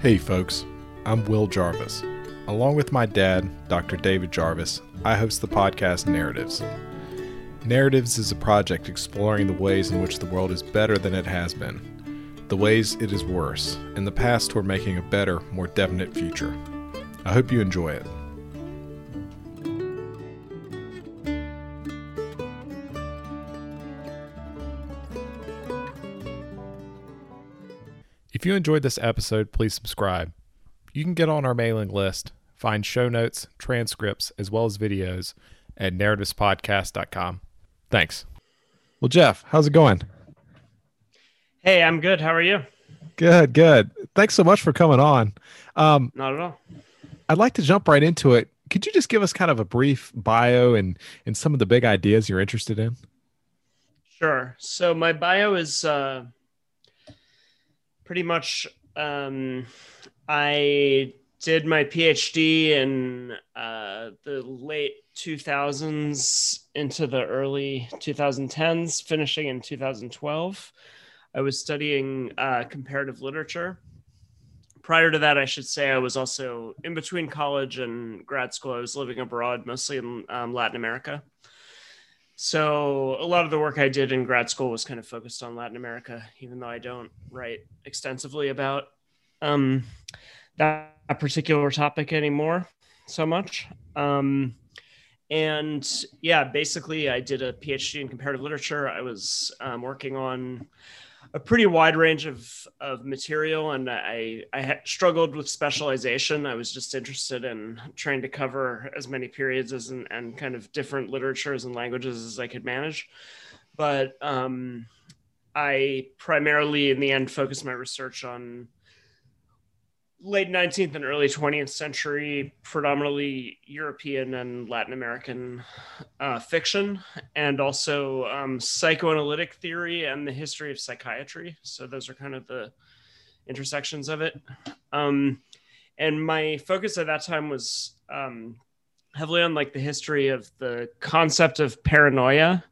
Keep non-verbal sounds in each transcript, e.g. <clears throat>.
Hey, folks. I'm Will Jarvis. Along with my dad, Dr. David Jarvis, I host the podcast Narratives. Narratives is a project exploring the ways in which the world is better than it has been, the ways it is worse, and the paths toward making a better, more definite future. I hope you enjoy it. If you enjoyed this episode, please subscribe. You can get on our mailing list, find show notes, transcripts, as well as videos at narrativespodcast.com. Thanks. Well, Geoff, how's it going? Hey, I'm good. How are you? Good, good. Thanks so much for coming on. Um, Not at all. I'd like to jump right into it. Could you just give us kind of a brief bio and and some of the big ideas you're interested in? Sure. So my bio is uh, pretty much um, I did my PhD in uh, the late 2000s into the early 2010s, finishing in 2012. I was studying uh, comparative literature. Prior to that, I should say I was also in between college and grad school. I was living abroad, mostly in um, Latin America. So a lot of the work I did in grad school was kind of focused on Latin America, even though I don't write extensively about um, that particular topic anymore so much. Um, and yeah, basically, I did a PhD in comparative literature. I was um, working on a pretty wide range of, of material, and I, I struggled with specialization. I was just interested in trying to cover as many periods as and, and kind of different literatures and languages as I could manage. But um, I primarily, in the end, focused my research on late 19th and early 20th century, predominantly European and Latin American uh, fiction, and also um, psychoanalytic theory and the history of psychiatry. So those are kind of the intersections of it. Um, and my focus at that time was um, heavily on like the history of the concept of paranoia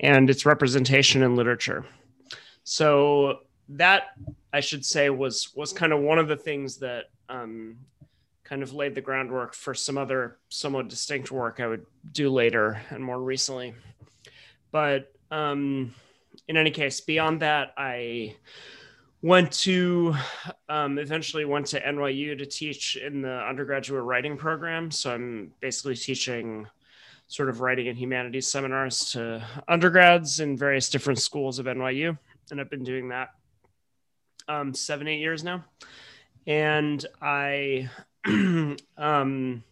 and its representation in literature. So that I should say was was kind of one of the things that um, kind of laid the groundwork for some other somewhat distinct work I would do later and more recently. But um, in any case, beyond that, I went to um, eventually went to NYU to teach in the undergraduate writing program. So I'm basically teaching sort of writing and humanities seminars to undergrads in various different schools of NYU, and I've been doing that um, seven, eight years now. And I, <clears throat> um,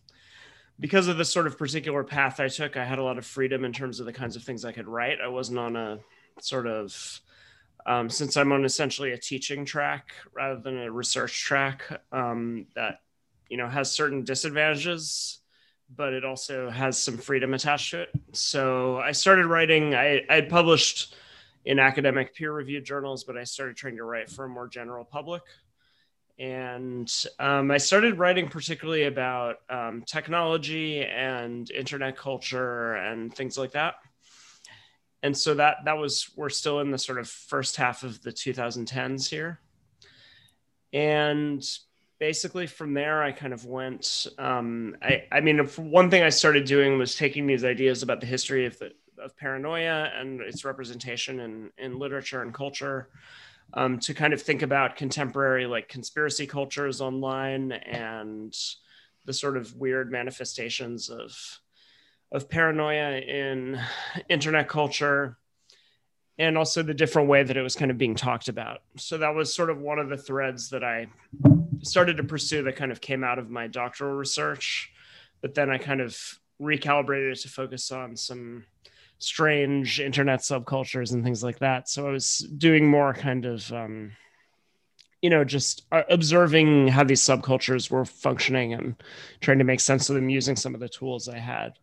because of the sort of particular path I took, I had a lot of freedom in terms of the kinds of things I could write. I wasn't on a sort of, um, since I'm on essentially a teaching track rather than a research track um, that, you know, has certain disadvantages, but it also has some freedom attached to it. So I started writing, I, I published in academic peer reviewed journals, but I started trying to write for a more general public. And um, I started writing particularly about um, technology and internet culture and things like that. And so that that was we're still in the sort of first half of the 2010s here. And basically from there, I kind of went. Um, I I mean, one thing I started doing was taking these ideas about the history of the of paranoia and its representation in, in literature and culture um, to kind of think about contemporary like conspiracy cultures online and the sort of weird manifestations of of paranoia in internet culture and also the different way that it was kind of being talked about. So that was sort of one of the threads that i started to pursue that kind of came out of my doctoral research but then i kind of recalibrated it to focus on some strange internet subcultures and things like that. So I was doing more kind of, um, you know, just uh, observing how these subcultures were functioning and trying to make sense of them using some of the tools I had.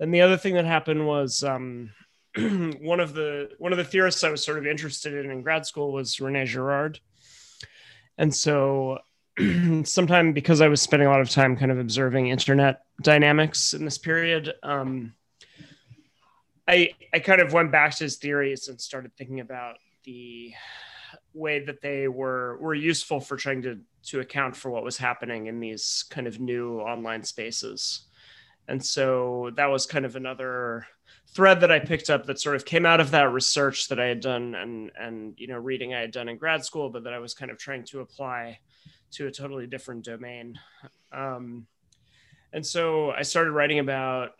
And the other thing that happened was um, <clears throat> one of the one of the theorists I was sort of interested in in grad school was Rene Girard, and so <clears throat> sometime because I was spending a lot of time kind of observing internet dynamics in this period. Um, I I kind of went back to his theories and started thinking about the way that they were were useful for trying to to account for what was happening in these kind of new online spaces. And so that was kind of another thread that I picked up that sort of came out of that research that I had done and and you know reading I had done in grad school, but that I was kind of trying to apply to a totally different domain. Um, and so I started writing about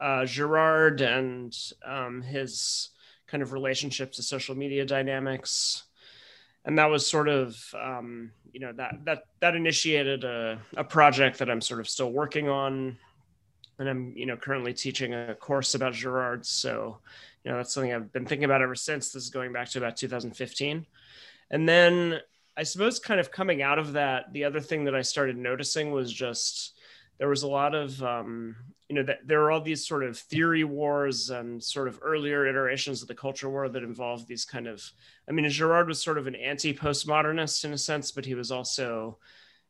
uh, Girard and um, his kind of relationship to social media dynamics, and that was sort of um, you know that that that initiated a, a project that I'm sort of still working on and I'm you know currently teaching a course about Girard. So you know that's something I've been thinking about ever since. This is going back to about 2015, and then I suppose kind of coming out of that, the other thing that I started noticing was just there was a lot of um, you know that there were all these sort of theory wars and sort of earlier iterations of the culture war that involved these kind of I mean girard was sort of an anti-postmodernist in a sense, but he was also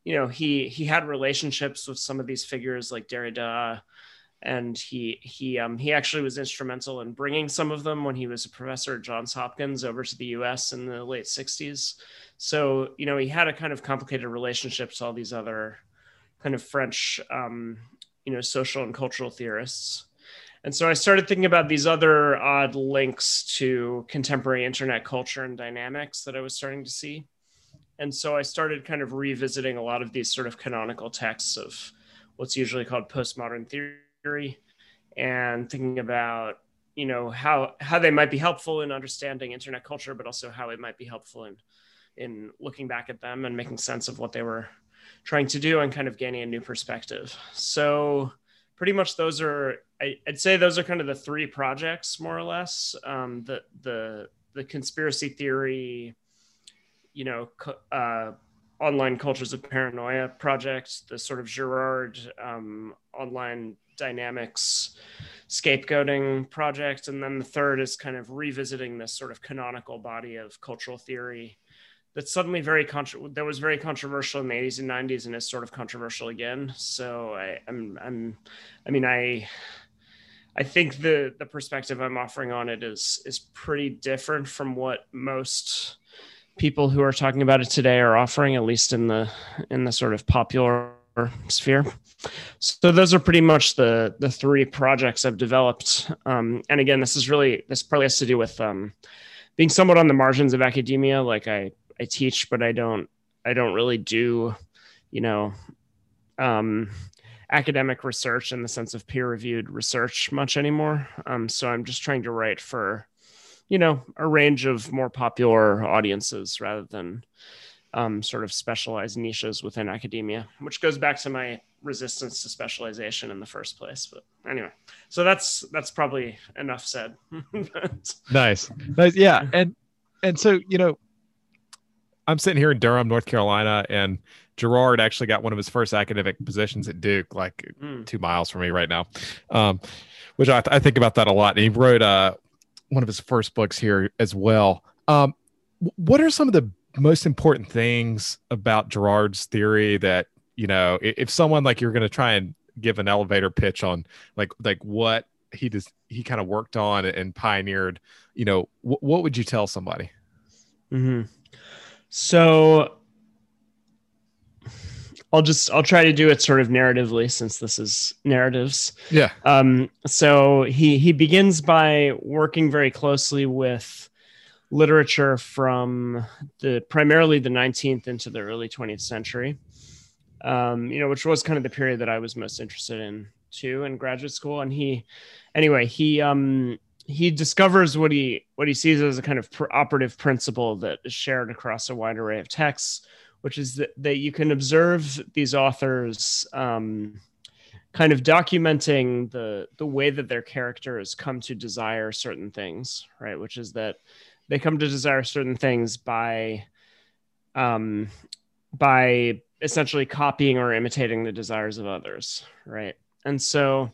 you know he he had relationships with some of these figures like Derrida and he he um, he actually was instrumental in bringing some of them when he was a professor at Johns Hopkins over to the U.S. in the late '60s. So you know he had a kind of complicated relationship to all these other kind of French um, you know social and cultural theorists. And so I started thinking about these other odd links to contemporary internet culture and dynamics that I was starting to see. And so I started kind of revisiting a lot of these sort of canonical texts of what's usually called postmodern theory and thinking about you know how how they might be helpful in understanding internet culture but also how it might be helpful in in looking back at them and making sense of what they were trying to do and kind of gaining a new perspective. So pretty much those are I, would say those are kind of the three projects more or less. Um, the the the conspiracy theory you know uh, online cultures of paranoia project the sort of girard um, online dynamics scapegoating project and then the third is kind of revisiting this sort of canonical body of cultural theory that's suddenly very contra- that was very controversial in the 80s and 90s and is sort of controversial again so I, I'm I'm I mean I I think the the perspective I'm offering on it is is pretty different from what most people who are talking about it today are offering at least in the in the sort of popular sphere. So those are pretty much the the three projects I've developed. Um, and again, this is really this probably has to do with um, being somewhat on the margins of academia. Like I I teach, but I don't I don't really do, you know, um, academic research in the sense of peer reviewed research much anymore. Um, so I'm just trying to write for, you know, a range of more popular audiences rather than um, sort of specialized niches within academia, which goes back to my resistance to specialization in the first place. But anyway, so that's that's probably enough said. <laughs> nice, nice, yeah, and and so you know, I'm sitting here in Durham, North Carolina, and Girard actually got one of his first academic positions at Duke, like mm. two miles from me right now, um, which I, I, think about that a lot. And he wrote uh, one of his first books here as well. Um, what are some of the most important things about Girard's theory that you know if someone like you're going to try and give an elevator pitch on like like what he does he kind of worked on and pioneered you know wh- what would you tell somebody mm-hmm. So I'll just I'll try to do it sort of narratively since this is narratives. Yeah. Um, so he he begins by working very closely with literature from the primarily the 19th into the early 20th century um, you know which was kind of the period that i was most interested in too in graduate school and he anyway he um he discovers what he what he sees as a kind of operative principle that is shared across a wide array of texts which is that, that you can observe these authors um, kind of documenting the the way that their characters come to desire certain things right? Which is that they come to desire certain things by um by essentially copying or imitating the desires of others right? And so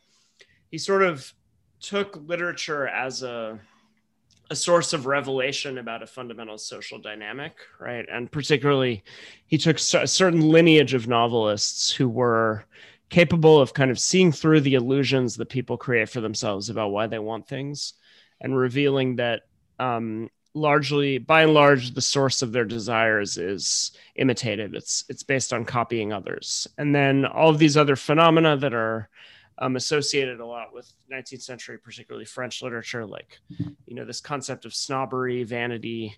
he sort of took literature as a a source of revelation about a fundamental social dynamic right? And particularly he took a certain lineage of novelists who were capable of kind of seeing through the illusions that people create for themselves about why they want things and revealing that um, largely by and large the source of their desires is imitative. It's it's based on copying others. And then all of these other phenomena that are um, associated a lot with 19th century particularly french literature like you know this concept of snobbery vanity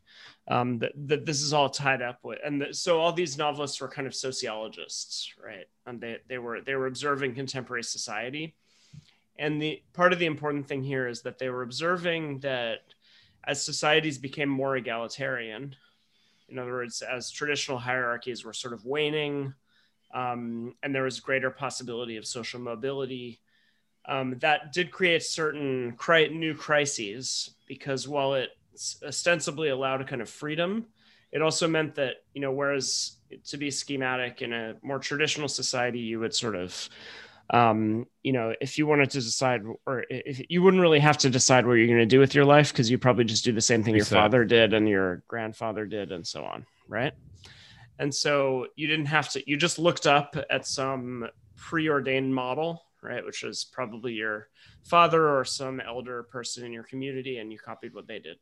um, that, that this is all tied up with and the, so all these novelists were kind of sociologists right? And they, they were they were observing contemporary society. And the part of the important thing here is that they were observing that as societies became more egalitarian, in other words, as traditional hierarchies were sort of waning, um, and there was greater possibility of social mobility, um, that did create certain cri- new crises because while it ostensibly allowed a kind of freedom, it also meant that you know whereas to be schematic in a more traditional society, you would sort of um, you know, if you wanted to decide, or if you wouldn't really have to decide what you're going to do with your life, because you probably just do the same thing your father did and your grandfather did, and so on, right? And so you didn't have to. You just looked up at some preordained model, right, which was probably your father or some elder person in your community, and you copied what they did.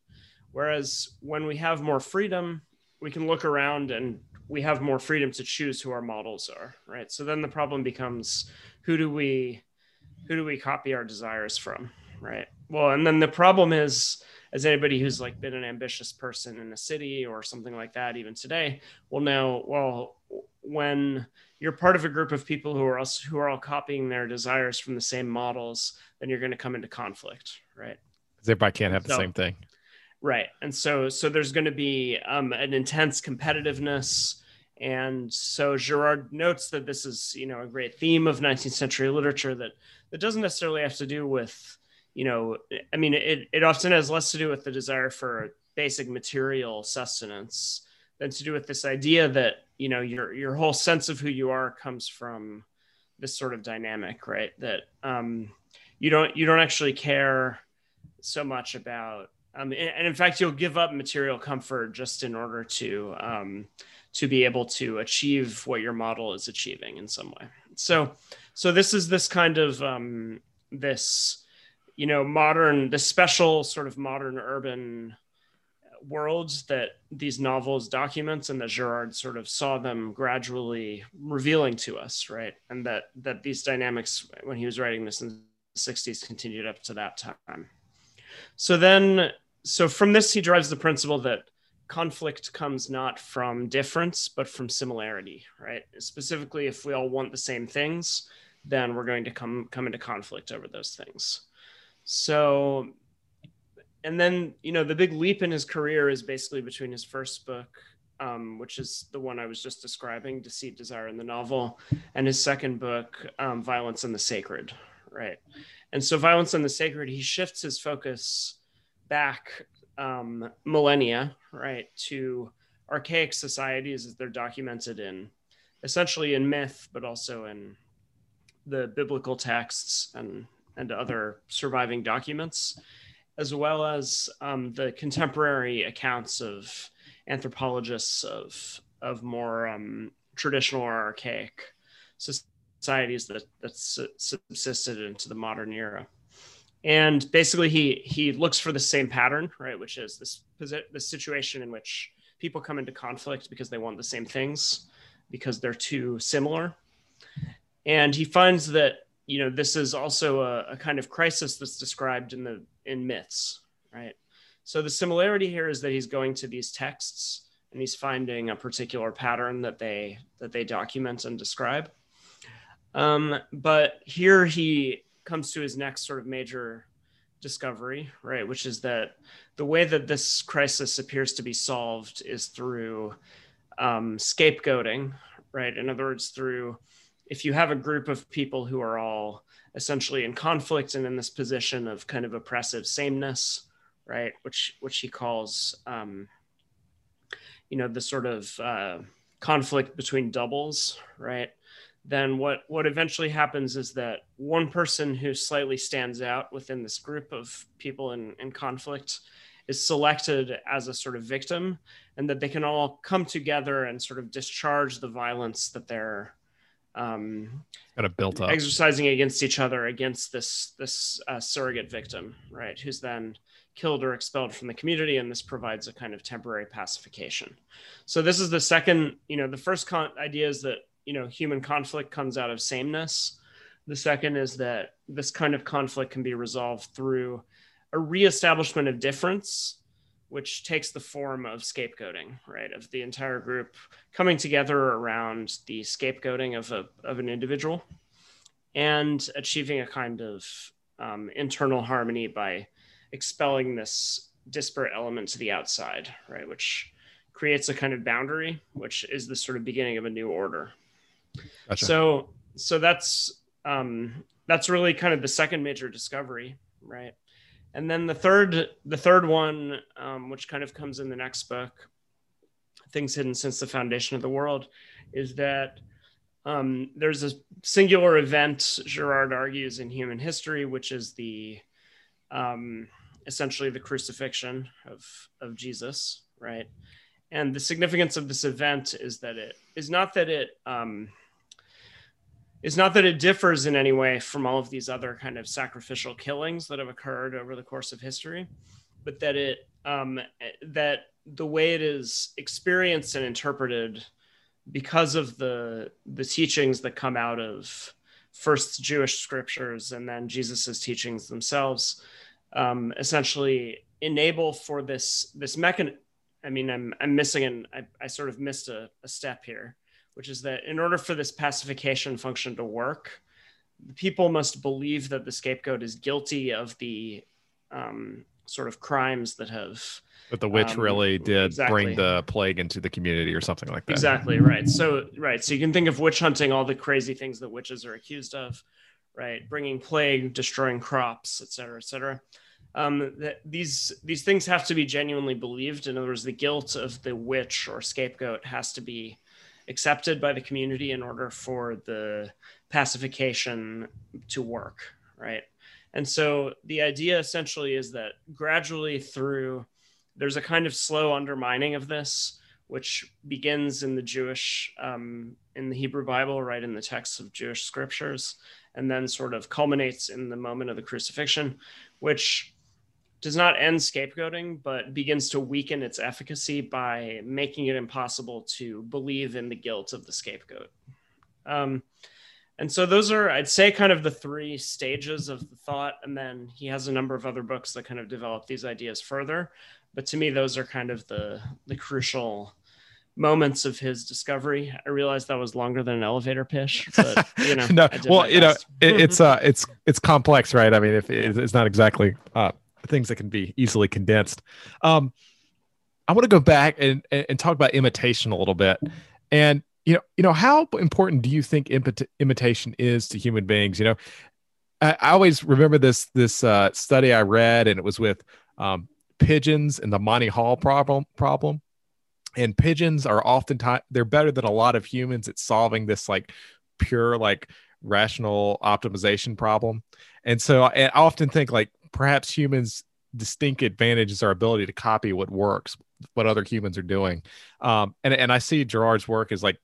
Whereas when we have more freedom, we can look around and we have more freedom to choose who our models are, right? So then the problem becomes who do we who do we copy our desires from right well and then the problem is as anybody who's like been an ambitious person in a city or something like that even today will know well when you're part of a group of people who are also, who are all copying their desires from the same models then you're going to come into conflict right? Because everybody can't have the so, same thing. Right and so so there's going to be um, an intense competitiveness and so Girard notes that this is, you know, a great theme of 19th century literature that that doesn't necessarily have to do with, you know, I mean, it, it often has less to do with the desire for basic material sustenance than to do with this idea that, you know, your your whole sense of who you are comes from this sort of dynamic, right? That um, you don't you don't actually care so much about um, and in fact, you'll give up material comfort just in order to um, to be able to achieve what your model is achieving in some way. So, so this is this kind of um, this, you know, modern, the special sort of modern urban worlds that these novels documents and that Girard sort of saw them gradually revealing to us, right? And that that these dynamics when he was writing this in the 60s continued up to that time. So then so from this he drives the principle that conflict comes not from difference but from similarity right specifically if we all want the same things then we're going to come come into conflict over those things so and then you know the big leap in his career is basically between his first book um, which is the one i was just describing deceit desire in the novel and his second book um, violence and the sacred right? And so violence and the sacred he shifts his focus back um, millennia, right, to archaic societies as they're documented in essentially in myth, but also in the biblical texts and, and other surviving documents, as well as um, the contemporary accounts of anthropologists of, of more um, traditional or archaic societies that, that subsisted into the modern era. And basically he he looks for the same pattern right which is this this situation in which people come into conflict because they want the same things because they're too similar. And he finds that you know this is also a, a kind of crisis that's described in the in myths right so the similarity here is that he's going to these texts and he's finding a particular pattern that they that they document and describe um, but here he comes to his next sort of major discovery, right? Which is that the way that this crisis appears to be solved is through um, scapegoating, right? In other words, through if you have a group of people who are all essentially in conflict and in this position of kind of oppressive sameness, right? Which which he calls, um, you know, the sort of uh, conflict between doubles, right? then what what eventually happens is that one person who slightly stands out within this group of people in, in conflict is selected as a sort of victim and that they can all come together and sort of discharge the violence that they're um, kind of built up exercising against each other against this this uh, surrogate victim right who's then killed or expelled from the community, and this provides a kind of temporary pacification. So this is the second, you know, the first con- idea is that you know human conflict comes out of sameness. The second is that this kind of conflict can be resolved through a reestablishment of difference, which takes the form of scapegoating, right? Of the entire group coming together around the scapegoating of a of an individual and achieving a kind of um, internal harmony by expelling this disparate element to the outside, right? Which creates a kind of boundary, which is the sort of beginning of a new order. Gotcha. So, so that's um, that's really kind of the second major discovery, right? And then the third, the third one, um, which kind of comes in the next book, "Things Hidden Since the Foundation of the World," is that um, there's a singular event Girard argues in human history, which is the um, essentially the crucifixion of of Jesus, right? And the significance of this event is that it is not that it um, is not that it differs in any way from all of these other kind of sacrificial killings that have occurred over the course of history, but that it um, that the way it is experienced and interpreted because of the the teachings that come out of first Jewish scriptures and then Jesus's teachings themselves, um, essentially enable for this this mechanism. I mean, I'm I'm missing and I, I sort of missed a, a step here, which is that in order for this pacification function to work, people must believe that the scapegoat is guilty of the um, sort of crimes that have but the witch um, really did exactly. bring the plague into the community or something like that. Exactly right. So right. So you can think of witch hunting, all the crazy things that witches are accused of, right? Bringing plague, destroying crops, et cetera, et cetera. Um, that these these things have to be genuinely believed. In other words, the guilt of the witch or scapegoat has to be accepted by the community in order for the pacification to work, right? And so the idea essentially is that gradually through there's a kind of slow undermining of this, which begins in the Jewish, um, in the Hebrew Bible, right in the texts of Jewish scriptures, and then sort of culminates in the moment of the crucifixion, which does not end scapegoating, but begins to weaken its efficacy by making it impossible to believe in the guilt of the scapegoat. Um, and so those are, I'd say, kind of the three stages of the thought. And then he has a number of other books that kind of develop these ideas further but to me those are kind of the the crucial moments of his discovery. I realized that was longer than an elevator pitch, but you <laughs> know, no, well, you know, it, it's uh, it's it's complex, right? I mean, if it, it's not exactly uh, things that can be easily condensed. Um, I want to go back and, and talk about imitation a little bit, and you know, you know, how important do you think imitation is to human beings? You know, I, I always remember this this uh, study I read, and it was with um, pigeons and the Monty Hall problem problem. And pigeons are oftentimes they're better than a lot of humans at solving this like pure like rational optimization problem. And so I often think like perhaps humans distinct advantage is our ability to copy what works, what other humans are doing. Um, and, and I see Girard's work is like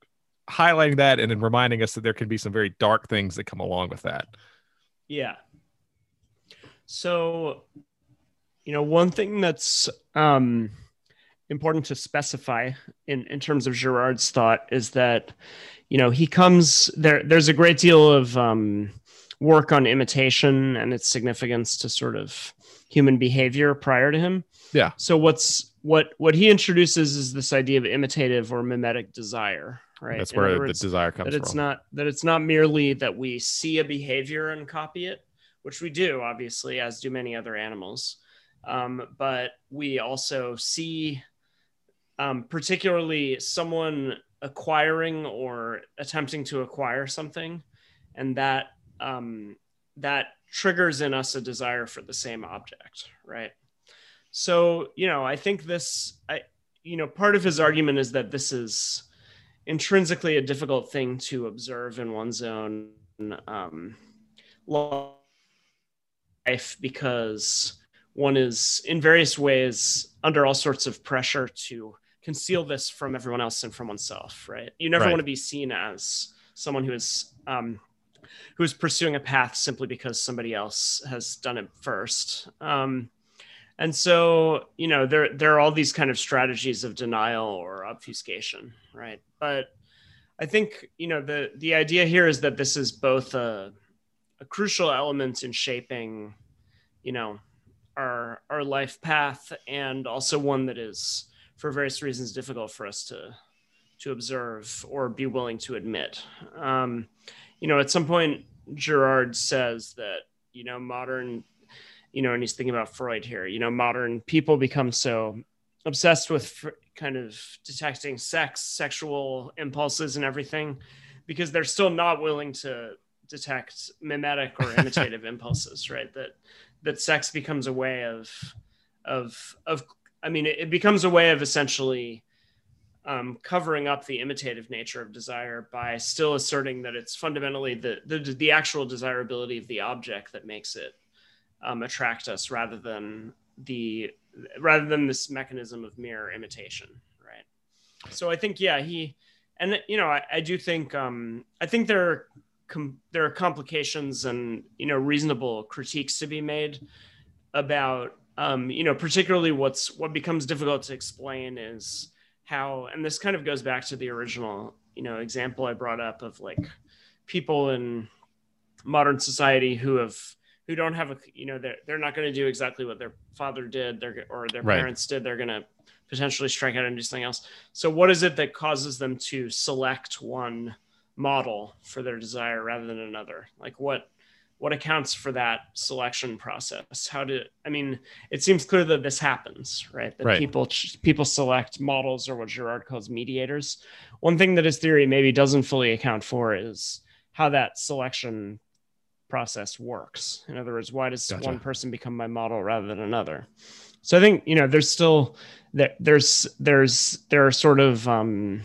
highlighting that and then reminding us that there can be some very dark things that come along with that. Yeah. So you know, one thing that's um, important to specify in, in terms of Girard's thought is that, you know, he comes there. There's a great deal of um, work on imitation and its significance to sort of human behavior prior to him. Yeah. So what's what what he introduces is this idea of imitative or mimetic desire, right? That's where words, the desire comes that it's not that it's not merely that we see a behavior and copy it, which we do obviously, as do many other animals. Um, but we also see, um, particularly someone acquiring or attempting to acquire something, and that um, that triggers in us a desire for the same object, right? So you know, I think this, I you know, part of his argument is that this is intrinsically a difficult thing to observe in one's own um, life because one is in various ways under all sorts of pressure to conceal this from everyone else and from oneself right you never right. want to be seen as someone who is um, who is pursuing a path simply because somebody else has done it first. Um, and so you know there there are all these kind of strategies of denial or obfuscation right? But i think you know the the idea here is that this is both a, a crucial element in shaping you know our our life path and also one that is for various reasons difficult for us to to observe or be willing to admit. Um, you know at some point Girard says that you know modern you know and he's thinking about freud here you know modern people become so obsessed with kind of detecting sex sexual impulses and everything because they're still not willing to detect mimetic or <laughs> imitative impulses right? That that sex becomes a way of of of i mean it, it becomes a way of essentially um, covering up the imitative nature of desire by still asserting that it's fundamentally the, the the actual desirability of the object that makes it um, attract us rather than the rather than this mechanism of mere imitation right? So i think yeah he and you know i, I do think um, i think there are com- there are complications and you know reasonable critiques to be made about um, you know particularly what's what becomes difficult to explain is how and this kind of goes back to the original you know example i brought up of like people in modern society who have who don't have a you know they're, they're not going to do exactly what their father did they're, or their right. parents did they're going to potentially strike out and do something else so what is it that causes them to select one model for their desire rather than another like what what accounts for that selection process how do i mean it seems clear that this happens right that right. people people select models or what girard calls mediators one thing that his theory maybe doesn't fully account for is how that selection process works in other words why does gotcha. one person become my model rather than another so i think you know there's still there, there's there's there are sort of um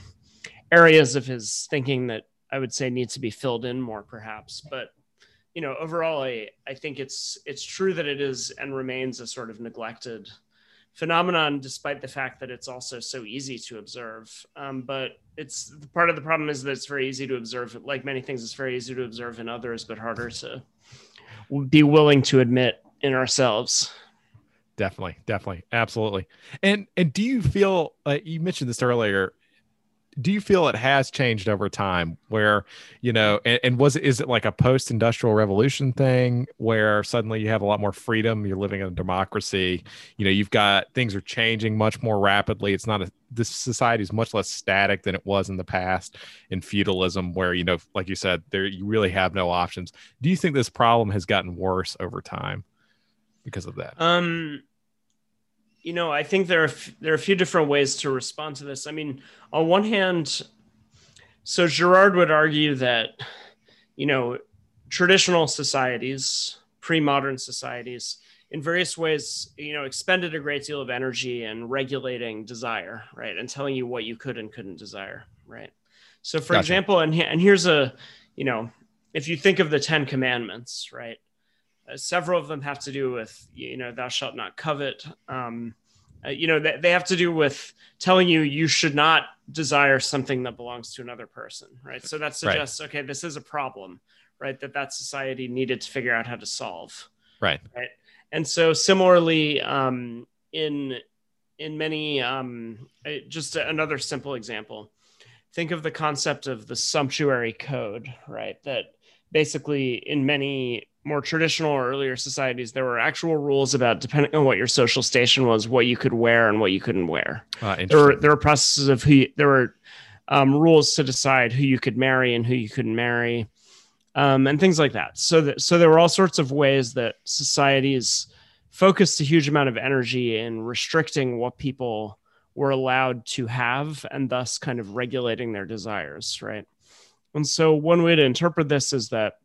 areas of his thinking that I would say needs to be filled in more, perhaps. But you know, overall, I I think it's it's true that it is and remains a sort of neglected phenomenon, despite the fact that it's also so easy to observe. Um, but it's part of the problem is that it's very easy to observe. Like many things, it's very easy to observe in others, but harder to be willing to admit in ourselves definitely definitely absolutely and and do you feel uh, you mentioned this earlier do you feel it has changed over time where you know and, and was it is it like a post-industrial revolution thing where suddenly you have a lot more freedom you're living in a democracy you know you've got things are changing much more rapidly it's not a this society is much less static than it was in the past in feudalism where you know like you said there you really have no options. Do you think this problem has gotten worse over time because of that? Um you know, I think there are there are a few different ways to respond to this. I mean, on one hand, so Girard would argue that, you know, traditional societies, pre-modern societies, in various ways, you know, expended a great deal of energy in regulating desire, right, and telling you what you could and couldn't desire, right. So, for gotcha. example, and and here's a, you know, if you think of the Ten Commandments, right, uh, several of them have to do with you know thou shalt not covet. Um, uh, you know they, they have to do with telling you you should not desire something that belongs to another person, right? So that suggests right. okay, this is a problem, right? That that society needed to figure out how to solve, right? Right. And so similarly, um, in in many um, uh, just another simple example think of the concept of the sumptuary code right that basically in many more traditional or earlier societies, there were actual rules about depending on what your social station was, what you could wear and what you couldn't wear. Uh, there were there were processes of who there were um, rules to decide who you could marry and who you couldn't marry, um, and things like that. So that so there were all sorts of ways that societies focused a huge amount of energy in restricting what people were allowed to have and thus kind of regulating their desires, right? And so one way to interpret this is that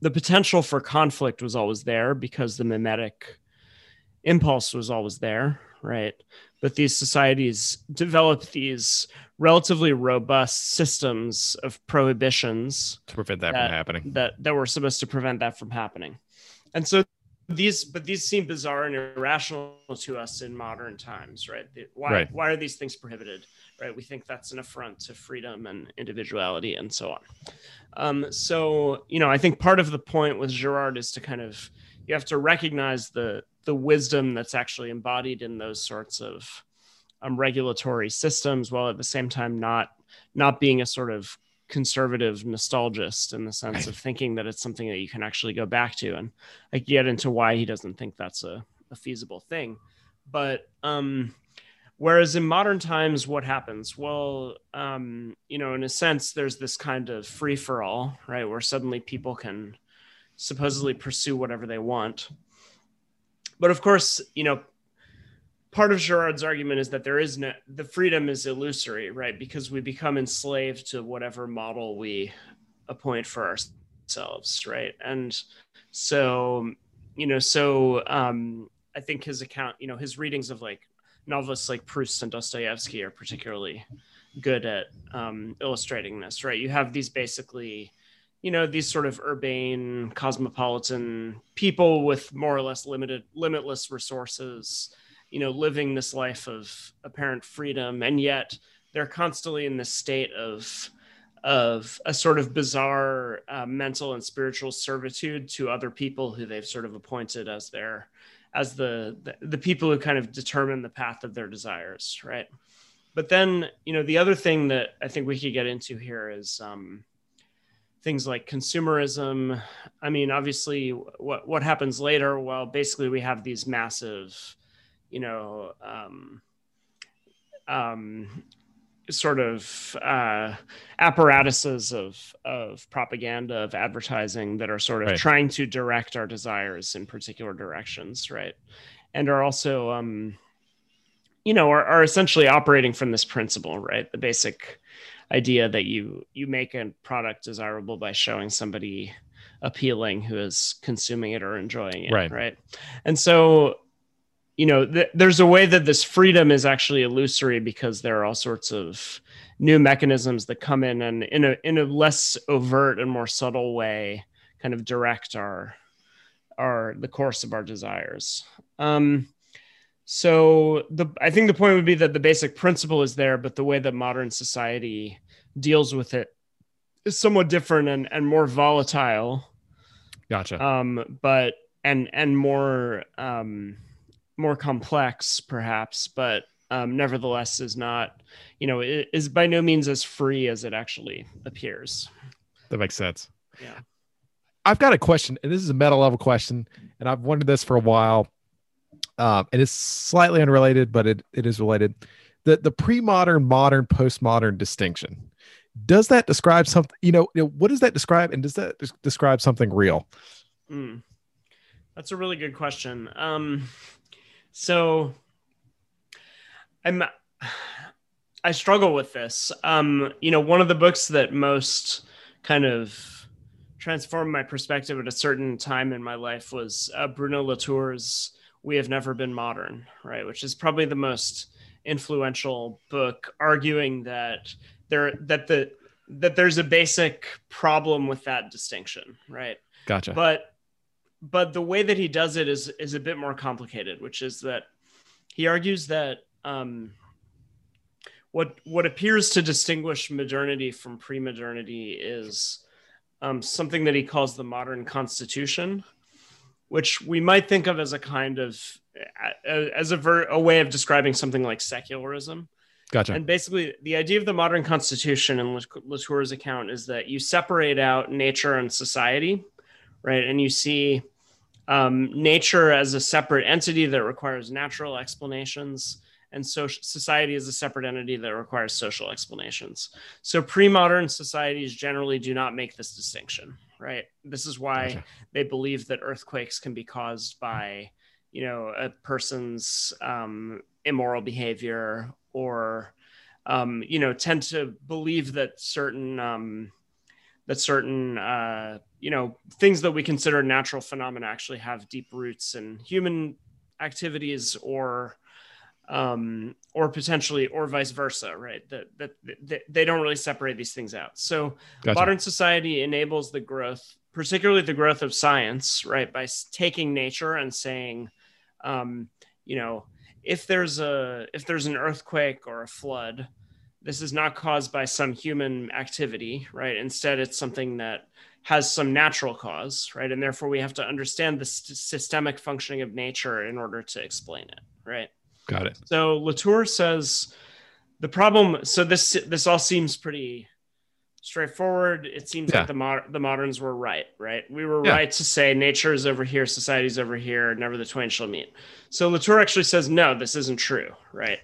the potential for conflict was always there because the mimetic impulse was always there, right? But these societies developed these relatively robust systems of prohibitions to prevent that, that, from happening. That that were supposed to prevent that from happening. And so these but these seem bizarre and irrational to us in modern times, right? Why right. why are these things prohibited? Right? We think that's an affront to freedom and individuality and so on. Um, so, you know, I think part of the point with Girard is to kind of you have to recognize the the wisdom that's actually embodied in those sorts of um, regulatory systems, while at the same time not not being a sort of conservative nostalgist in the sense right. of thinking that it's something that you can actually go back to. And I get into why he doesn't think that's a, a feasible thing. But um, whereas in modern times, what happens? Well, um, you know, in a sense, there's this kind of free for all, right? Where suddenly people can supposedly pursue whatever they want. But of course, you know, part of Girard's argument is that there is no the freedom is illusory, right? Because we become enslaved to whatever model we appoint for ourselves, right? And so, you know, so um, I think his account, you know, his readings of like novelists like Proust and Dostoevsky are particularly good at um, illustrating this, right? You have these basically, you know, these sort of urbane, cosmopolitan people with more or less limited, limitless resources you know living this life of apparent freedom and yet they're constantly in this state of of a sort of bizarre uh, mental and spiritual servitude to other people who they've sort of appointed as their as the, the the people who kind of determine the path of their desires right? But then you know the other thing that i think we could get into here is um, things like consumerism. I mean obviously what what happens later? Well basically we have these massive you know, um, um, sort of uh, apparatuses of of propaganda of advertising that are sort of right. trying to direct our desires in particular directions, right? And are also, um, you know, are, are essentially operating from this principle, right? The basic idea that you you make a product desirable by showing somebody appealing who is consuming it or enjoying it, right? Right. And so you know, th- there's a way that this freedom is actually illusory because there are all sorts of new mechanisms that come in and in a in a less overt and more subtle way kind of direct our our the course of our desires. Um, so the I think the point would be that the basic principle is there, but the way that modern society deals with it is somewhat different and, and more volatile. Gotcha. Um, but and and more um more complex, perhaps, but um, nevertheless is not, you know, is by no means as free as it actually appears. That makes sense. Yeah. I've got a question, and this is a meta level question, and I've wondered this for a while. Um, and it's slightly unrelated, but it, it is related. The the pre-modern, modern, postmodern distinction. Does that describe something? You know, what does that describe? And does that describe something real? Mm. That's a really good question. Um, so I'm I struggle with this. Um, you know, one of the books that most kind of transformed my perspective at a certain time in my life was uh, Bruno Latour's "We Have Never Been Modern," right? Which is probably the most influential book, arguing that there that the that there's a basic problem with that distinction, right? Gotcha. But but the way that he does it is is a bit more complicated, which is that he argues that um, what what appears to distinguish modernity from pre-modernity is um, something that he calls the modern constitution, which we might think of as a kind of as a, ver- a way of describing something like secularism. Gotcha. And basically, the idea of the modern constitution in Latour's account is that you separate out nature and society right? And you see um, nature as a separate entity that requires natural explanations, and so society is a separate entity that requires social explanations. So pre-modern societies generally do not make this distinction, right? This is why gotcha. they believe that earthquakes can be caused by, you know, a person's um, immoral behavior or um, you know, tend to believe that certain um, that certain uh, you know things that we consider natural phenomena actually have deep roots in human activities or um, or potentially or vice versa right that, that, that they don't really separate these things out so gotcha. modern society enables the growth particularly the growth of science right by taking nature and saying um, you know if there's a if there's an earthquake or a flood this is not caused by some human activity, right? Instead, it's something that has some natural cause, right? And therefore, we have to understand the st- systemic functioning of nature in order to explain it, right? Got it. So Latour says the problem. So this this all seems pretty straightforward. It seems Yeah. like the mo- the moderns were right, right? We were Yeah. right to say nature is over here, society's over here, never the twain shall meet. So Latour actually says no, this isn't true, right?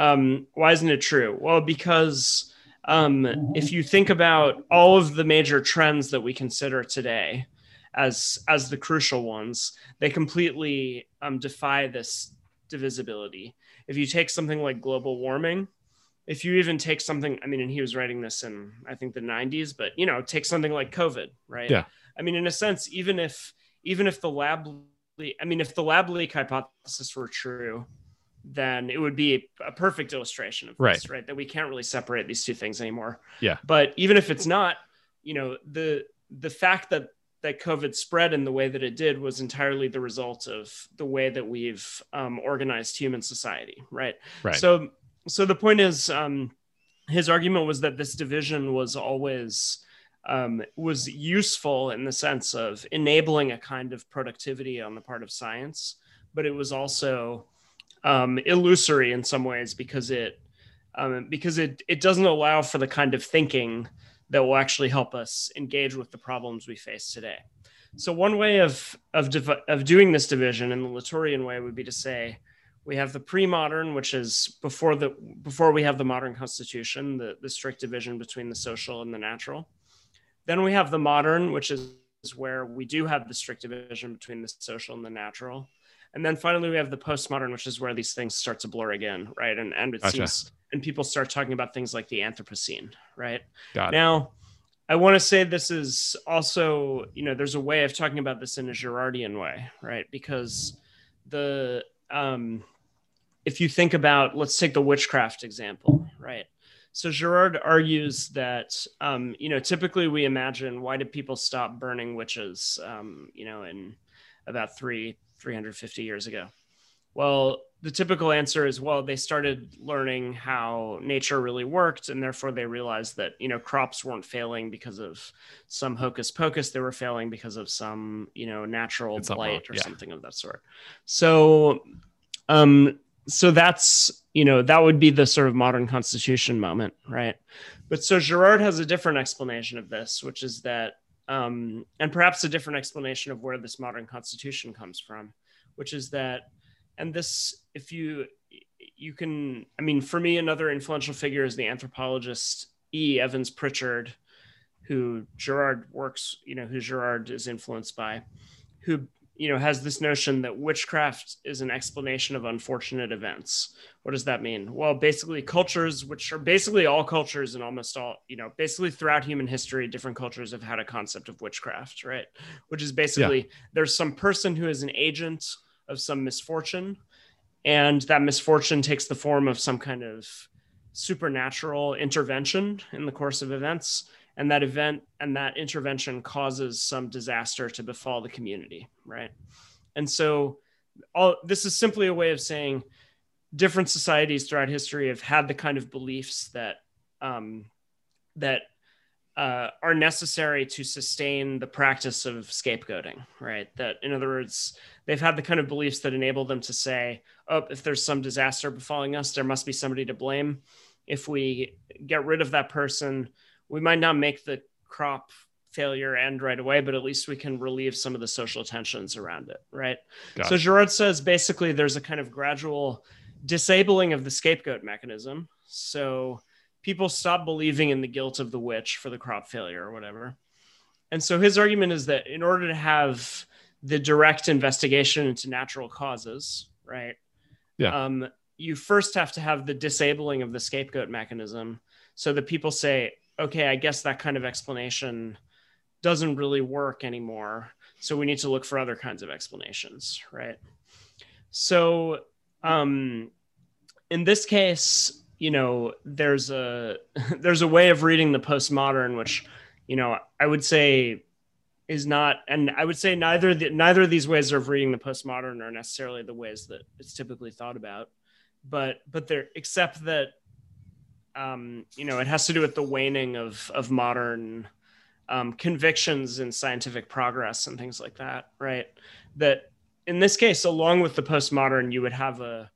Um, why isn't it true? Well, because um, if you think about all of the major trends that we consider today as as the crucial ones, they completely um, defy this divisibility. If you take something like global warming, if you even take something, I mean, and he was writing this in I think the 90s, but you know, take something like COVID, right? Yeah. I mean, in a sense, even if even if the lab, le- I mean, if the lab leak hypothesis were true, then it would be a perfect illustration of this, right? That we can't really separate these two things anymore. Yeah. But even if it's not, you know, the the fact that that COVID spread in the way that it did was entirely the result of the way that we've um, organized human society, right? Right. So, so the point is, um, his argument was that this division was always um, was useful in the sense of enabling a kind of productivity on the part of science, but it was also um, illusory in some ways because it um, because it it doesn't allow for the kind of thinking that will actually help us engage with the problems we face today. So one way of of div- of doing this division in the Latourian way would be to say we have the pre-modern, which is before the before we have the modern constitution, the, the strict division between the social and the natural. Then we have the modern, which is where we do have the strict division between the social and the natural. And then finally we have the postmodern, which is where these things start to blur again, right? And and it Gotcha. seems and people start talking about things like the Anthropocene, right? Got it. Now, I want to say this is also, you know, there's a way of talking about this in a Girardian way, right? Because the, um, if you think about, let's take the witchcraft example, right? So Girard argues that, um, you know, typically we imagine why did people stop burning witches, um, you know, in about three, 350 years ago? Well, the typical answer is well, they started learning how nature really worked, and therefore they realized that you know crops weren't failing because of some hocus pocus; they were failing because of some you know natural blight or yeah. something of that sort. So, um, so that's you know that would be the sort of modern constitution moment, right? But so girard has a different explanation of this, which is that, um, and perhaps a different explanation of where this modern constitution comes from, which is that and this if you you can i mean for me another influential figure is the anthropologist e evans pritchard who girard works you know who girard is influenced by who you know has this notion that witchcraft is an explanation of unfortunate events. What does that mean? Well basically cultures which are basically all cultures and almost all you know basically throughout human history different cultures have had a concept of witchcraft right? Which is basically there's some person who is an agent of some misfortune and that misfortune takes the form of some kind of supernatural intervention in the course of events and that event and that intervention causes some disaster to befall the community right and so all this is simply a way of saying different societies throughout history have had the kind of beliefs that um, that uh, are necessary to sustain the practice of scapegoating, right? That, in other words, they've had the kind of beliefs that enable them to say, oh, if there's some disaster befalling us, there must be somebody to blame. If we get rid of that person, we might not make the crop failure end right away, but at least we can relieve some of the social tensions around it, right? Got so it. Girard says basically there's a kind of gradual disabling of the scapegoat mechanism. So people stop believing in the guilt of the witch for the crop failure or whatever. And so his argument is that in order to have the direct investigation into natural causes, right? Yeah. Um, you first have to have the disabling of the scapegoat mechanism so that people say, okay, I guess that kind of explanation doesn't really work anymore. So we need to look for other kinds of explanations, right? So um, in this case, you know, there's a <laughs> there's a way of reading the postmodern, which, you know, I would say is not, and I would say neither the, neither of these ways of reading the postmodern are necessarily the ways that it's typically thought about, but but there except that um, you know, it has to do with the waning of of modern um, convictions in scientific progress and things like that, right? That in this case, along with the postmodern, you would have a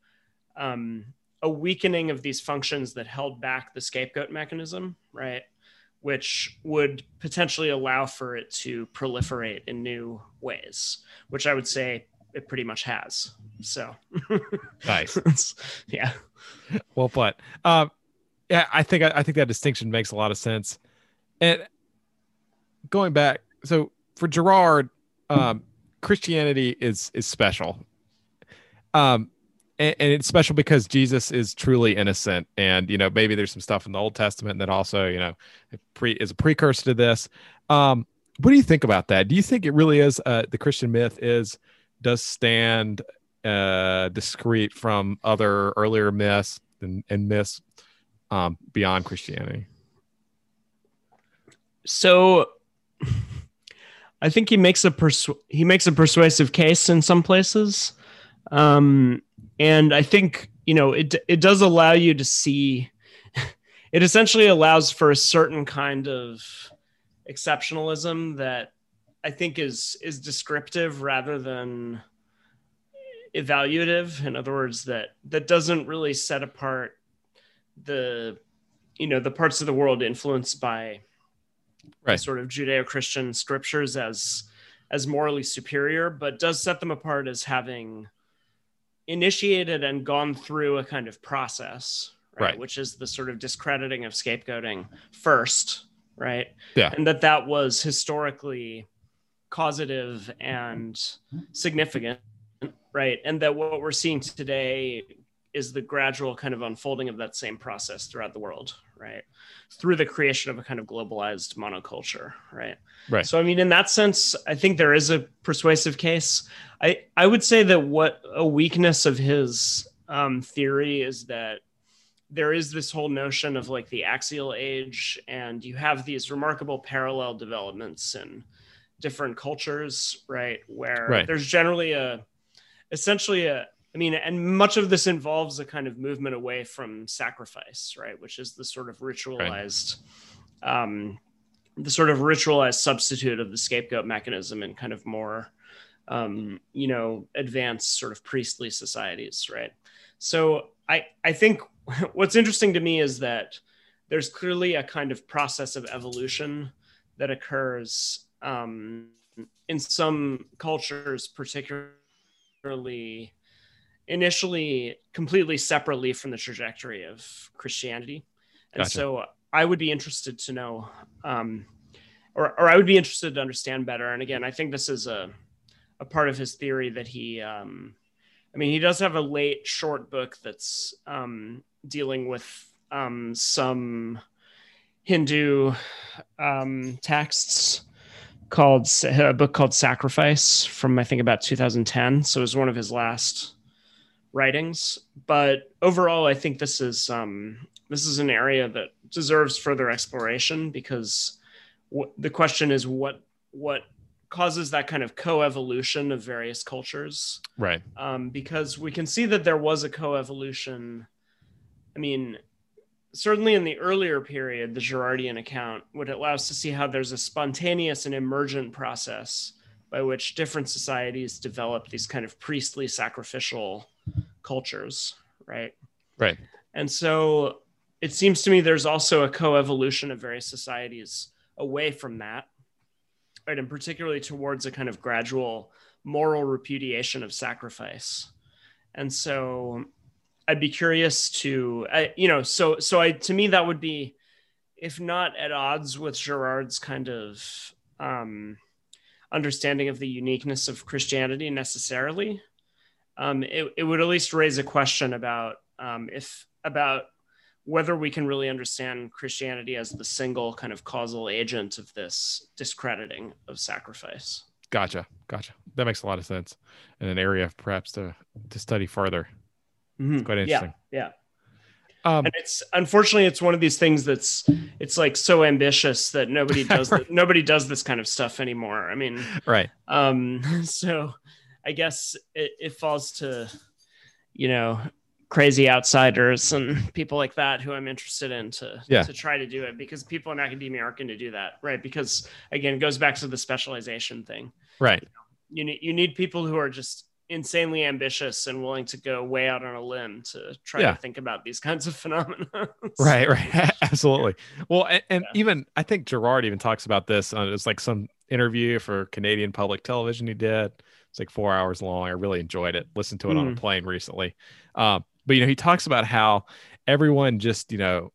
um, a weakening of these functions that held back the scapegoat mechanism, right? Which would potentially allow for it to proliferate in new ways, which I would say it pretty much has. So nice. <laughs> yeah. Well put. Um, yeah, I think I think that distinction makes a lot of sense. And going back, so for Girard, um, Christianity is is special. Um, and, and, it's special because Jesus is truly innocent, and you know maybe there's some stuff in the Old Testament that also you know pre is a precursor to this. Um, what do you think about that? Do you think it really is uh, the Christian myth is does stand uh, from other earlier myths and, and myths um, beyond Christianity? So <laughs> I think he makes a persu- he makes a persuasive case in some places, um, and I think you know it it does allow you to see. <laughs> It essentially allows for a certain kind of exceptionalism that I think is is descriptive rather than evaluative. In other words, that that doesn't really set apart the you know the parts of the world influenced by right. sort of Judeo-Christian scriptures as as morally superior, but does set them apart as having initiated and gone through a kind of process, right? right? Which is the sort of discrediting of scapegoating first, right? Yeah. And that that was historically causative and significant, right? And that what we're seeing today is the gradual kind of unfolding of that same process throughout the world, right? Through the creation of a kind of globalized monoculture, right? Right. So I mean, in that sense, I think there is a persuasive case. I I would say that what a weakness of his um, theory is that there is this whole notion of like the axial age, and you have these remarkable parallel developments in different cultures, right? Where right. there's generally a essentially a I mean, and much of this involves a kind of movement away from sacrifice, right? Which is the sort of ritualized, right. um, the sort of ritualized substitute of the scapegoat mechanism in kind of more, um, you know, advanced sort of priestly societies, right? So I I think <laughs> what's interesting to me is that there's clearly a kind of process of evolution that occurs um, in some cultures, particularly initially completely separately from the trajectory of Christianity. And gotcha. so I would be interested to know, um, or, or I would be interested to understand better. And again, I think this is a, a part of his theory that he, um, I mean, he does have a late short book that's um, dealing with um, some Hindu um, texts called a book called Sacrifice from I think about 2010. So it was one of his last writings. But overall, I think this is um, this is an area that deserves further exploration because w- the question is what what causes that kind of coevolution of various cultures, right? Um, because we can see that there was a coevolution. I mean, certainly in the earlier period, the Girardian account would allow us to see how there's a spontaneous and emergent process by which different societies develop these kind of priestly sacrificial cultures, right? Right. And so it seems to me there's also a coevolution of various societies away from that, right? And particularly towards a kind of gradual moral repudiation of sacrifice. And so I'd be curious to, I, you know, so, so I, to me, that would be, if not at odds with Girard's kind of um, understanding of the uniqueness of Christianity necessarily, um, it, it would at least raise a question about um, if about whether we can really understand Christianity as the single kind of causal agent of this discrediting of sacrifice. Gotcha, gotcha. That makes a lot of sense, and an area perhaps to to study further. Mm-hmm. It's quite interesting. Yeah, yeah. Um, and it's unfortunately it's one of these things that's it's like so ambitious that nobody <laughs> does right. nobody does this kind of stuff anymore. I mean, right. Um, <laughs> so I guess it, it falls to, you know, crazy outsiders and people like that who I'm interested in to Yeah. to try to do it because people in academia aren't going to do that, right? Because again, it goes back to the specialization thing. Right. You need you need people who are just insanely ambitious and willing to go way out on a limb to try Yeah. to think about these <laughs> kinds of phenomena. Right, right, <laughs> absolutely. Well, and, and Yeah. even I think Girard even talks about this. On, it's like some interview for Canadian public television he did. It's like four hours long. I really enjoyed it. Listened to it on a Mm. plane recently. Um, but you know, he talks about how everyone just you know,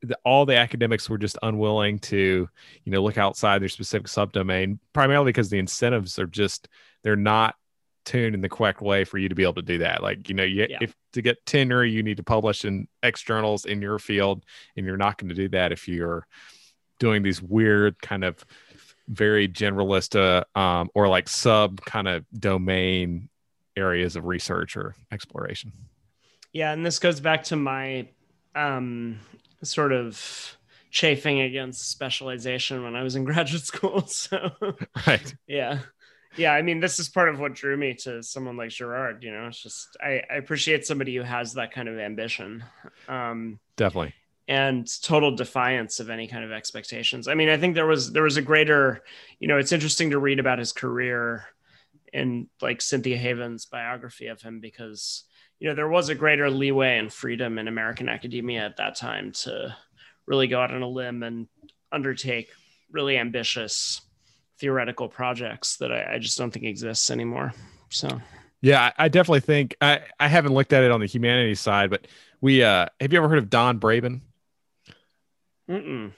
the, all the academics were just unwilling to you know look outside their specific subdomain, primarily because the incentives are just they're not tuned in the correct way for you to be able to do that. Like you know, you, Yeah. if to get tenure, you need to publish in X journals in your field and you're not going to do that if you're doing these weird kind of very generalist uh, um, or like sub kind of domain areas of research or exploration Yeah, and this goes back to my um, sort of chafing against specialization when I was in <laughs> graduate school. So right yeah, yeah. I mean, this is part of what drew me to someone like Girard. You know, it's just I, I appreciate somebody who has that kind of ambition. Um, definitely and total defiance of any kind of expectations. I mean, I think there was there was a greater, you know, it's interesting to read about his career in like Cynthia Haven's biography of him because you know there was a greater leeway and freedom in American academia at that time to really go out on a limb and undertake really ambitious theoretical projects that I, I just don't think exists anymore. So yeah I, definitely think I, I haven't looked at it on the humanities side but we uh have you ever heard of don braben mm-mm.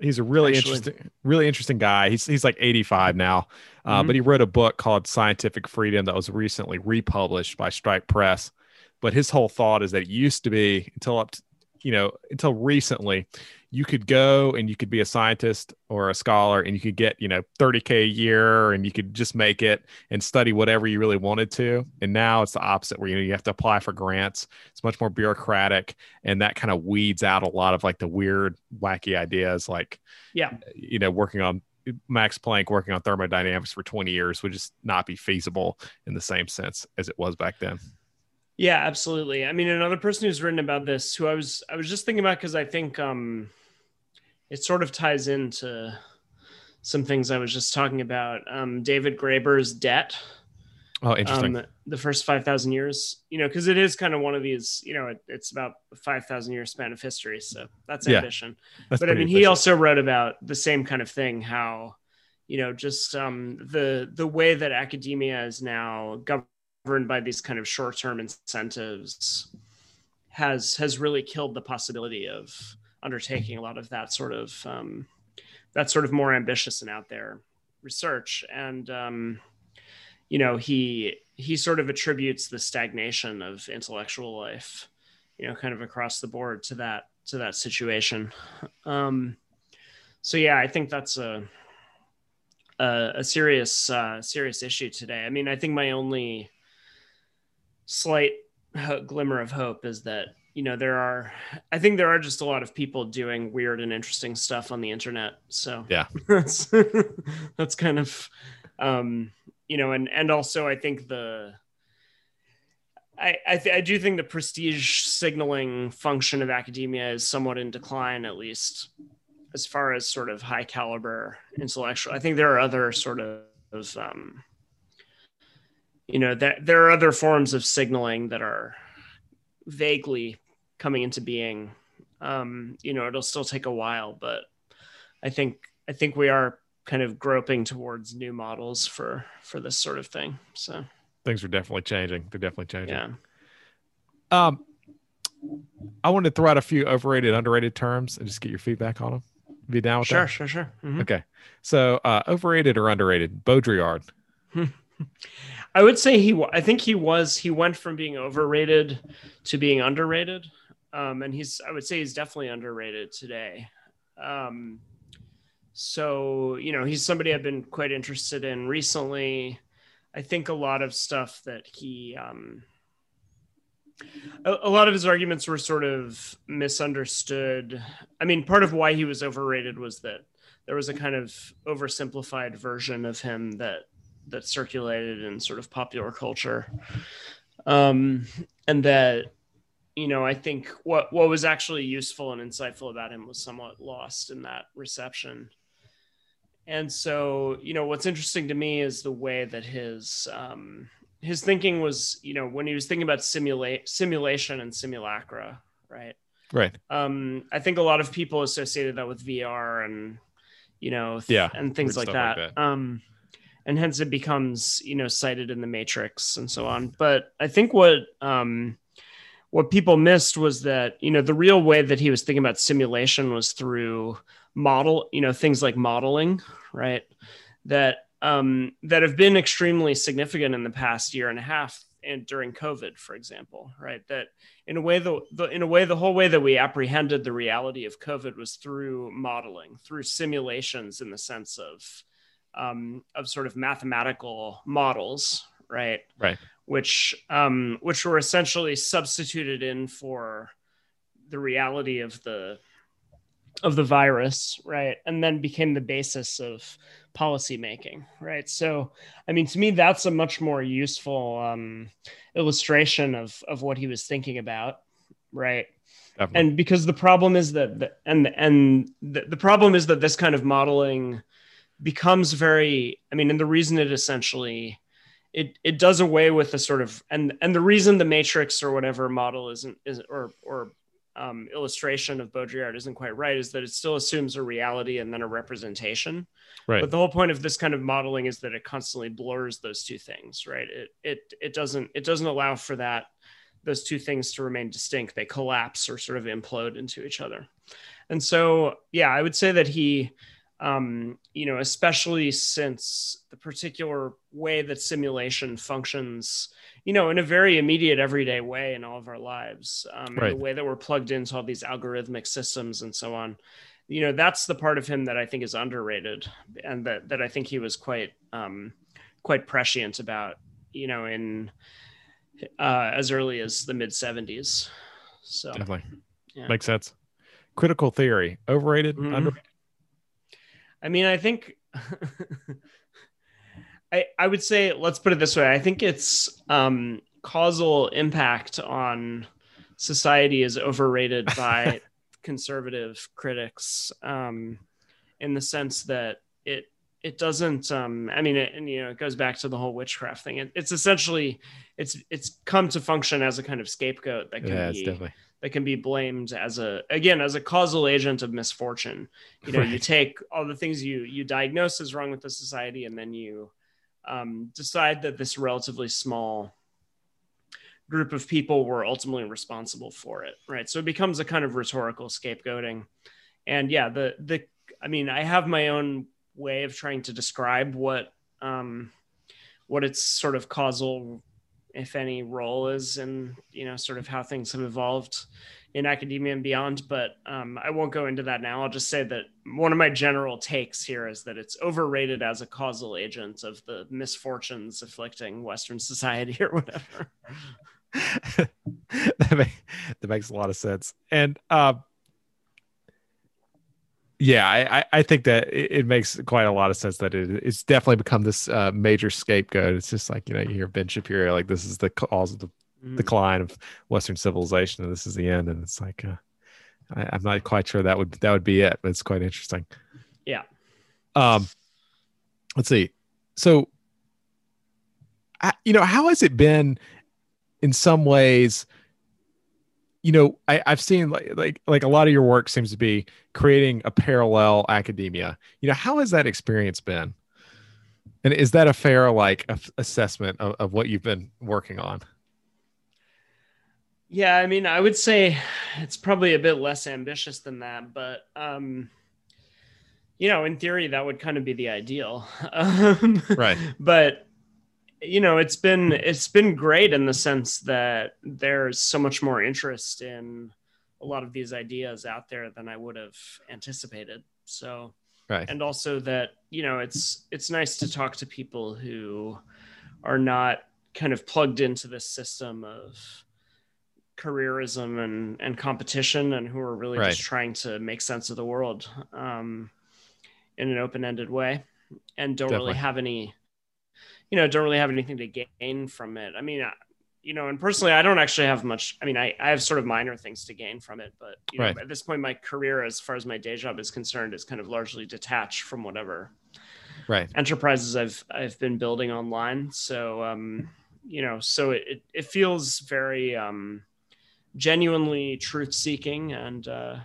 he's a really Actually. interesting really interesting guy he's he's like 85 now uh, Mhm. but he wrote a book called scientific freedom that was recently republished by stripe press but his whole thought is that it used to be until up to, you know until recently you could go and you could be a scientist or a scholar and you could get you know 30k a year and you could just make it and study whatever you really wanted to. And now it's the opposite where you know you have to apply for grants. It's much more bureaucratic and that kind of weeds out a lot of like the weird wacky ideas like Yeah. you know working on max planck working on thermodynamics for 20 years would just not be feasible in the same sense as it was back then Yeah, absolutely. I mean, another person who's written about this, who I was I was just thinking about because I think um, it sort of ties into some things I was just talking about. Um, David Graeber's debt, oh interesting um, the first five thousand years. You know, because it is kind of one of these. You know, it, it's about five thousand year span of history, so that's Yeah, ambition. That's but I mean, he also wrote about the same kind of thing. How you know, just um, the the way that academia is now governed by these kind of short term incentives has has really killed the possibility of undertaking a lot of that sort of um, that sort of more ambitious and out there research. And um, you know, he he sort of attributes the stagnation of intellectual life, you know, kind of across the board to that to that situation. Um, so yeah, I think that's a a, a serious uh, serious issue today. I mean, I think my only slight ho- glimmer of hope is that you know there are i think there are just a lot of people doing weird and interesting stuff on the internet so Yeah. <laughs> that's that's kind of um you know and and also i think the I, I, th- I do think the prestige signaling function of academia is somewhat in decline, at least as far as sort of high caliber intellectual. I think there are other sort of, um, you know, that there are other forms of signaling that are vaguely coming into being. Um, you know, it'll still take a while, but I think I think we are kind of groping towards new models for for this sort of thing. So things are definitely changing they're definitely changing yeah. um i wanted to throw out a few overrated underrated terms and just get your feedback on them be down with Sure, that sure, sure. Mhm. okay so uh overrated or underrated baudrillard <laughs> I would say he. I think he was. He went from being overrated to being underrated, um, and he's. I would say he's definitely underrated today. Um, so you know, he's somebody I've been quite interested in recently. I think a lot of stuff that he. Um, a, a lot of his arguments were sort of misunderstood. I mean, part of why he was overrated was that there was a kind of oversimplified version of him that that circulated in sort of popular culture um, and that you know, I think what what was actually useful and insightful about him was somewhat lost in that reception. And so, you know, what's interesting to me is the way that his um, his thinking was, you know, when he was thinking about simulate simulation and simulacra, right? Right. Um, I think a lot of people associated that with VR and you know, th- Yeah, and things like that. like that. Um, and hence it becomes you know cited in the Matrix and so on. But I think what um, what people missed was that you know the real way that he was thinking about simulation was through model, you know, things like modeling, right? That um, that have been extremely significant in the past year and a half and during COVID, for example, right? That in a way, the, the in a way, the whole way that we apprehended the reality of COVID was through modeling, through simulations, in the sense of um, of sort of mathematical models, right? Right. Which um, which were essentially substituted in for the reality of the of the virus, right? And then became the basis of policy making, right? So, I mean, to me, that's a much more useful um, illustration of of what he was thinking about, right? Definitely. And because the problem is that, the, and and the, the problem is that this kind of modeling becomes very, I mean, and the reason it essentially it it does away with the sort of and and the reason the matrix or whatever model isn't is or or um, illustration of Baudrillard isn't quite right is that it still assumes a reality and then a representation. right. But the whole point of this kind of modeling is that it constantly blurs those two things, right? It it it doesn't it doesn't allow for that those two things to remain distinct. They collapse or sort of implode into each other. And so, yeah, I would say that he, um, you know, especially since the particular way that simulation functions, you know, in a very immediate, everyday way in all of our lives, um, Right. the way that we're plugged into all these algorithmic systems and so on. You know, that's the part of him that I think is underrated, and that that I think he was quite um, quite prescient about. You know, in uh, as early as the mid '70s. So Definitely. yeah. Makes sense. Critical theory. Overrated, Mhm. underrated. I mean, I think <laughs> I I would say let's put it this way. I think its um, causal impact on society is overrated <laughs> by conservative critics, um, in the sense that it it doesn't. Um, I mean, it, and you know, it goes back to the whole witchcraft thing. It, it's essentially it's it's come to function as a kind of scapegoat that can Yeah, be definitely. That can be blamed as a again as a causal agent of misfortune. You know you take all the things you you diagnose as wrong with the society and then you um, decide that this relatively small group of people were ultimately responsible for it right? So it becomes a kind of rhetorical scapegoating. And yeah the the i mean i have my own way of trying to describe what um what its sort of causal if any role is in you know sort of how things have evolved in academia and beyond but um, i won't go into that now i'll just say that one of my general takes here is that it's overrated as a causal agent of the misfortunes afflicting western society <laughs> or whatever <laughs> that, make, that makes a lot of sense. And uh, yeah, I, I- think that it, makes quite a lot of sense that it, it's definitely become this uh, major scapegoat. It's just like, you know, you hear Ben Shapiro, like, this is the cause of the Mm. decline of Western civilization, and this is the end. And it's like, uh, I, I'm not quite sure that would that would be it, but it's quite interesting. Yeah. Um, let's see. So, I, you know, how has it been in some ways? You know, I, I've seen like, like like a lot of your work seems to be creating a parallel academia. You know, how has that experience been? And is that a fair like assessment of, of what you've been working on? Yeah, I mean, I would say it's probably a bit less ambitious than that, but um, you know, in theory, that would kind of be the ideal. <laughs> Um, Right. But you know, it's been it's been great in the sense that there's so much more interest in a lot of these ideas out there than I would have anticipated. So, Right. and also that you know, it's it's nice to talk to people who are not kind of plugged into this system of careerism and and competition and who are really Right. just trying to make sense of the world um, in an open-ended way and don't Definitely. really have any you know don't really have anything to gain from it i mean I, you know, and personally, I don't actually have much. I mean, I, I have sort of minor things to gain from it, but you know, Right. at this point, my career, as far as my day job is concerned, is kind of largely detached from whatever Right. enterprises I've I've been building online. So um, you know, so it it, it feels very um, genuinely truth seeking and uh,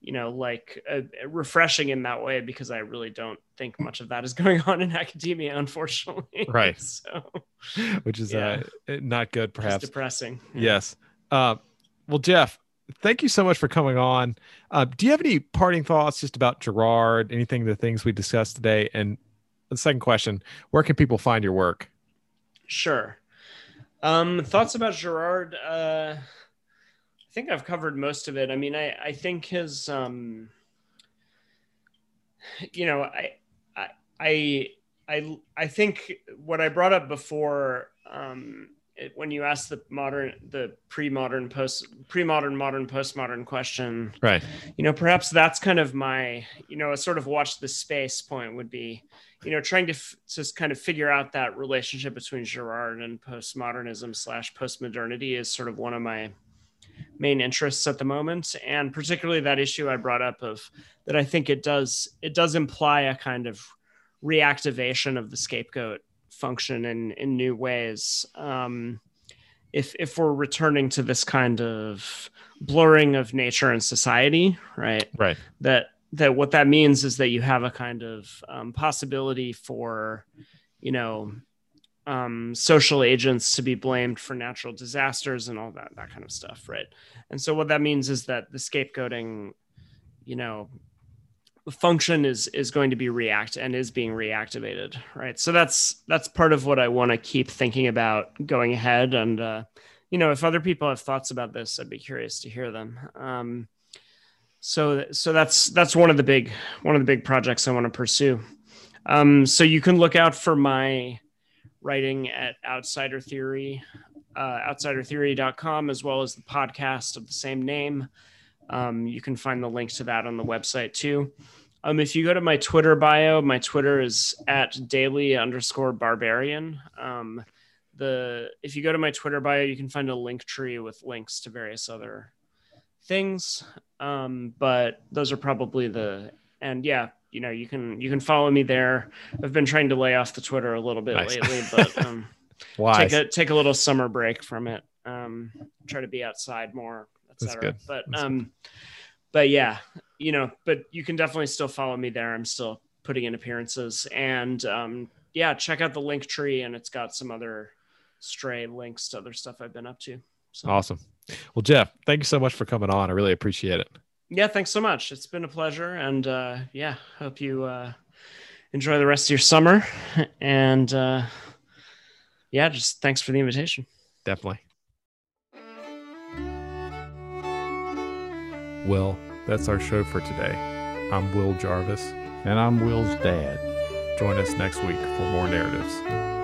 you know like uh, refreshing in that way because I really don't think much of that is <laughs> going on in academia, unfortunately. Right. <laughs> so Which is Yeah. uh, not good, perhaps. depressing. Yes. Uh, well, Geoff, thank you so much for coming on. Uh, do you have any parting thoughts just about Girard, anything, the things we discussed today? And the second question, where can people find your work? Sure. Um, thoughts about Girard? Uh, I think I've covered most of it. I mean, I, I think his, um, you know, I, I, I, I, I think what I brought up before, um, it, when you asked the modern, the pre-modern, post, pre-modern, modern, postmodern question, Right. you know perhaps that's kind of my you know a sort of watch the space point would be you know trying to f- just kind of figure out that relationship between girard and postmodernism slash postmodernity is sort of one of my main interests at the moment. And particularly that issue i brought up of that i think it does it does imply a kind of reactivation of the scapegoat function in in new ways. Um if if we're returning to this kind of blurring of nature and society right? Right. that that what that means is that you have a kind of um, possibility for you know um, social agents to be blamed for natural disasters and all that that kind of stuff right? And so what that means is that the scapegoating you know function is is going to be react and is being reactivated right? So that's that's part of what i want to keep thinking about going ahead. And uh you know if other people have thoughts about this i'd be curious to hear them. Um so so that's that's one of the big one of the big projects i want to pursue. Um so you can look out for my writing at outsider theory uh, outsidertheory.com as well as the podcast of the same name. Um, you can find the link to that on the website too. Um, if you go to my twitter bio my twitter is at daily underscore barbarian. Um, the if you go to my twitter bio you can find a link tree with links to various other things. Um, but those are probably the and yeah you know you can you can follow me there i've been trying to lay off the twitter a little bit Nice. lately but <laughs> um, take a take a little summer break from it um, try to be outside more etc but That's um but yeah you know but you can definitely still follow me there i'm still putting in appearances and um yeah check out the link tree and it's got some other stray links to other stuff i've been up to so Awesome. Well, Geoff, thank you so much for coming on. I really appreciate it. Yeah thanks so much it's been a pleasure and uh yeah hope you uh enjoy the rest of your summer <laughs> and uh yeah just thanks for the invitation Definitely. Well, that's our show for today. I'm Will Jarvis. And I'm Will's dad. Join us next week for more narratives.